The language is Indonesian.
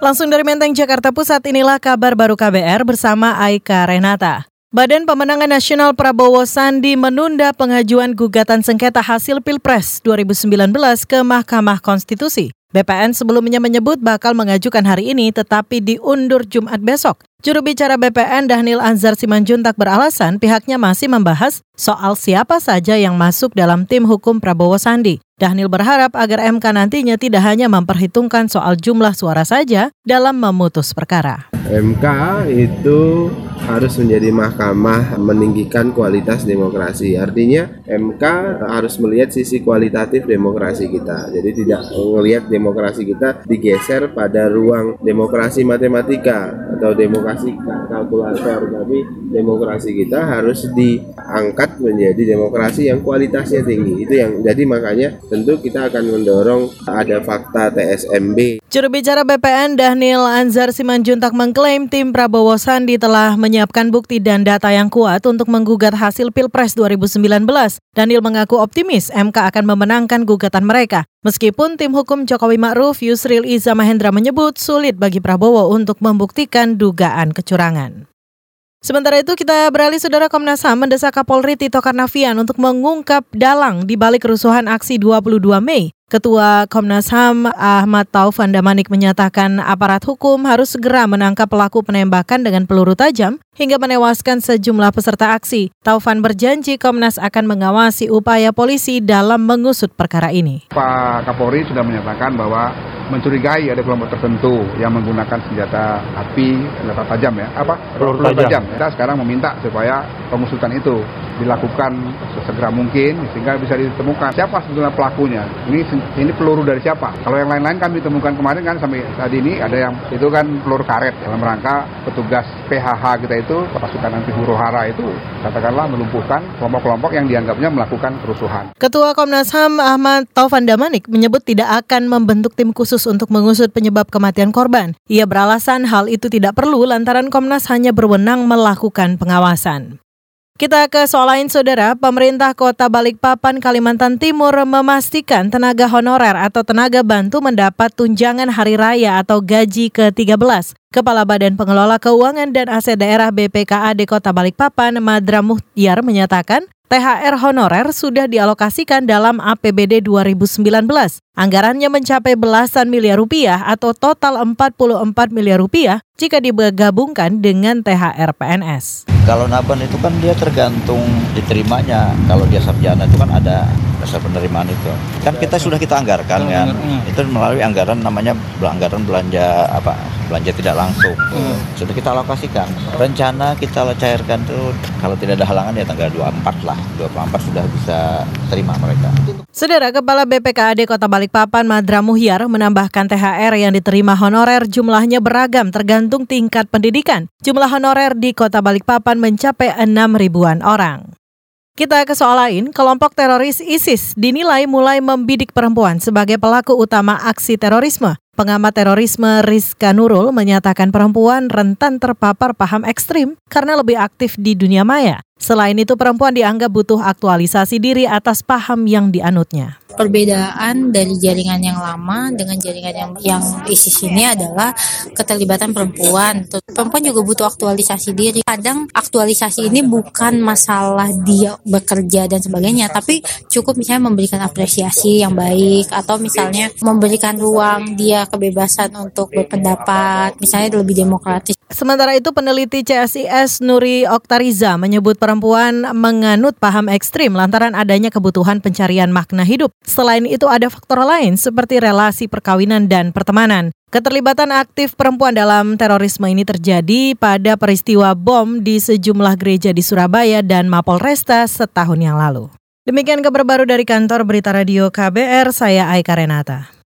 Langsung dari Menteng, Jakarta Pusat, inilah kabar baru KBR bersama Aika Renata. Badan Pemenangan Nasional Prabowo Sandi menunda pengajuan gugatan sengketa hasil Pilpres 2019 ke Mahkamah Konstitusi. BPN sebelumnya menyebut bakal mengajukan hari ini tetapi diundur Jumat besok. Juru bicara BPN Dhanil Anzar Simanjuntak beralasan pihaknya masih membahas soal siapa saja yang masuk dalam tim hukum Prabowo Sandi. Dhanil berharap agar MK nantinya tidak hanya memperhitungkan soal jumlah suara saja dalam memutus perkara. MK itu harus menjadi mahkamah meninggikan kualitas demokrasi. Artinya MK harus melihat sisi kualitatif demokrasi kita. Jadi tidak melihat demokrasi kita digeser pada ruang demokrasi matematika atau demokrasi kalkulator, tapi demokrasi kita harus diangkat menjadi demokrasi yang kualitasnya tinggi. Itu yang jadi makanya tentu kita akan mendorong ada fakta TSMB. Juru bicara BPN Dhanil Anzar Simanjuntak mengklaim tim Prabowo Sandi telah menyiapkan bukti dan data yang kuat untuk menggugat hasil Pilpres 2019. Dhanil mengaku optimis MK akan memenangkan gugatan mereka. Meskipun tim hukum Jokowi Ma'ruf Yusril Iza Mahendra menyebut sulit bagi Prabowo untuk membuktikan dugaan kecurangan. Sementara itu kita beralih Saudara Komnas HAM mendesak Kapolri Tito Karnavian untuk mengungkap dalang di balik kerusuhan aksi 22 Mei. Ketua Komnas HAM Ahmad Taufan Damanik menyatakan aparat hukum harus segera menangkap pelaku penembakan dengan peluru tajam hingga menewaskan sejumlah peserta aksi. Taufan berjanji Komnas akan mengawasi upaya polisi dalam mengusut perkara ini. Pak Kapolri sudah menyatakan bahwa mencurigai ada kelompok tertentu yang menggunakan senjata api, senjata tajam ya, apa? Peluru tajam. tajam. Kita sekarang meminta supaya pengusutan itu dilakukan sesegera mungkin sehingga bisa ditemukan siapa sebetulnya pelakunya. Ini ini peluru dari siapa? Kalau yang lain-lain kami temukan kemarin kan sampai saat ini ada yang itu kan peluru karet dalam rangka petugas PHH kita itu pasukan anti huru hara itu katakanlah melumpuhkan kelompok-kelompok yang dianggapnya melakukan kerusuhan. Ketua Komnas HAM Ahmad Taufan Damanik menyebut tidak akan membentuk tim khusus untuk mengusut penyebab kematian korban. Ia beralasan hal itu tidak perlu lantaran Komnas hanya berwenang melakukan pengawasan. Kita ke soal lain, Saudara. Pemerintah Kota Balikpapan, Kalimantan Timur memastikan tenaga honorer atau tenaga bantu mendapat tunjangan hari raya atau gaji ke-13. Kepala Badan Pengelola Keuangan dan Aset Daerah BPKAD Kota Balikpapan, Madra Muhtiar menyatakan, THR honorer sudah dialokasikan dalam APBD 2019. Anggarannya mencapai belasan miliar rupiah atau total 44 miliar rupiah jika digabungkan dengan THR PNS. Kalau naban itu kan dia tergantung diterimanya. Kalau dia sarjana itu kan ada dasar penerimaan itu. Kan kita sudah kita anggarkan kan. Itu melalui anggaran namanya anggaran belanja apa? Belanja tidak langsung. Hmm. Sudah kita alokasikan. Rencana kita cairkan tuh kalau tidak ada halangan ya tanggal 24 lah. 24 sudah bisa terima mereka. Saudara Kepala BPKAD Kota Balikpapan Madra Muhyar menambahkan THR yang diterima honorer jumlahnya beragam tergantung tingkat pendidikan. Jumlah honorer di Kota Balikpapan mencapai 6 ribuan orang. Kita ke soal lain, kelompok teroris ISIS dinilai mulai membidik perempuan sebagai pelaku utama aksi terorisme. Pengamat terorisme Rizka Nurul menyatakan perempuan rentan terpapar paham ekstrim karena lebih aktif di dunia maya. Selain itu, perempuan dianggap butuh aktualisasi diri atas paham yang dianutnya perbedaan dari jaringan yang lama dengan jaringan yang yang ISIS ini adalah keterlibatan perempuan. Perempuan juga butuh aktualisasi diri. Kadang aktualisasi ini bukan masalah dia bekerja dan sebagainya, tapi cukup misalnya memberikan apresiasi yang baik atau misalnya memberikan ruang dia kebebasan untuk berpendapat, misalnya lebih demokratis. Sementara itu peneliti CSIS Nuri Oktariza menyebut perempuan menganut paham ekstrim lantaran adanya kebutuhan pencarian makna hidup. Selain itu ada faktor lain seperti relasi perkawinan dan pertemanan. Keterlibatan aktif perempuan dalam terorisme ini terjadi pada peristiwa bom di sejumlah gereja di Surabaya dan Mapolresta setahun yang lalu. Demikian kabar baru dari kantor Berita Radio KBR, saya Aika Renata.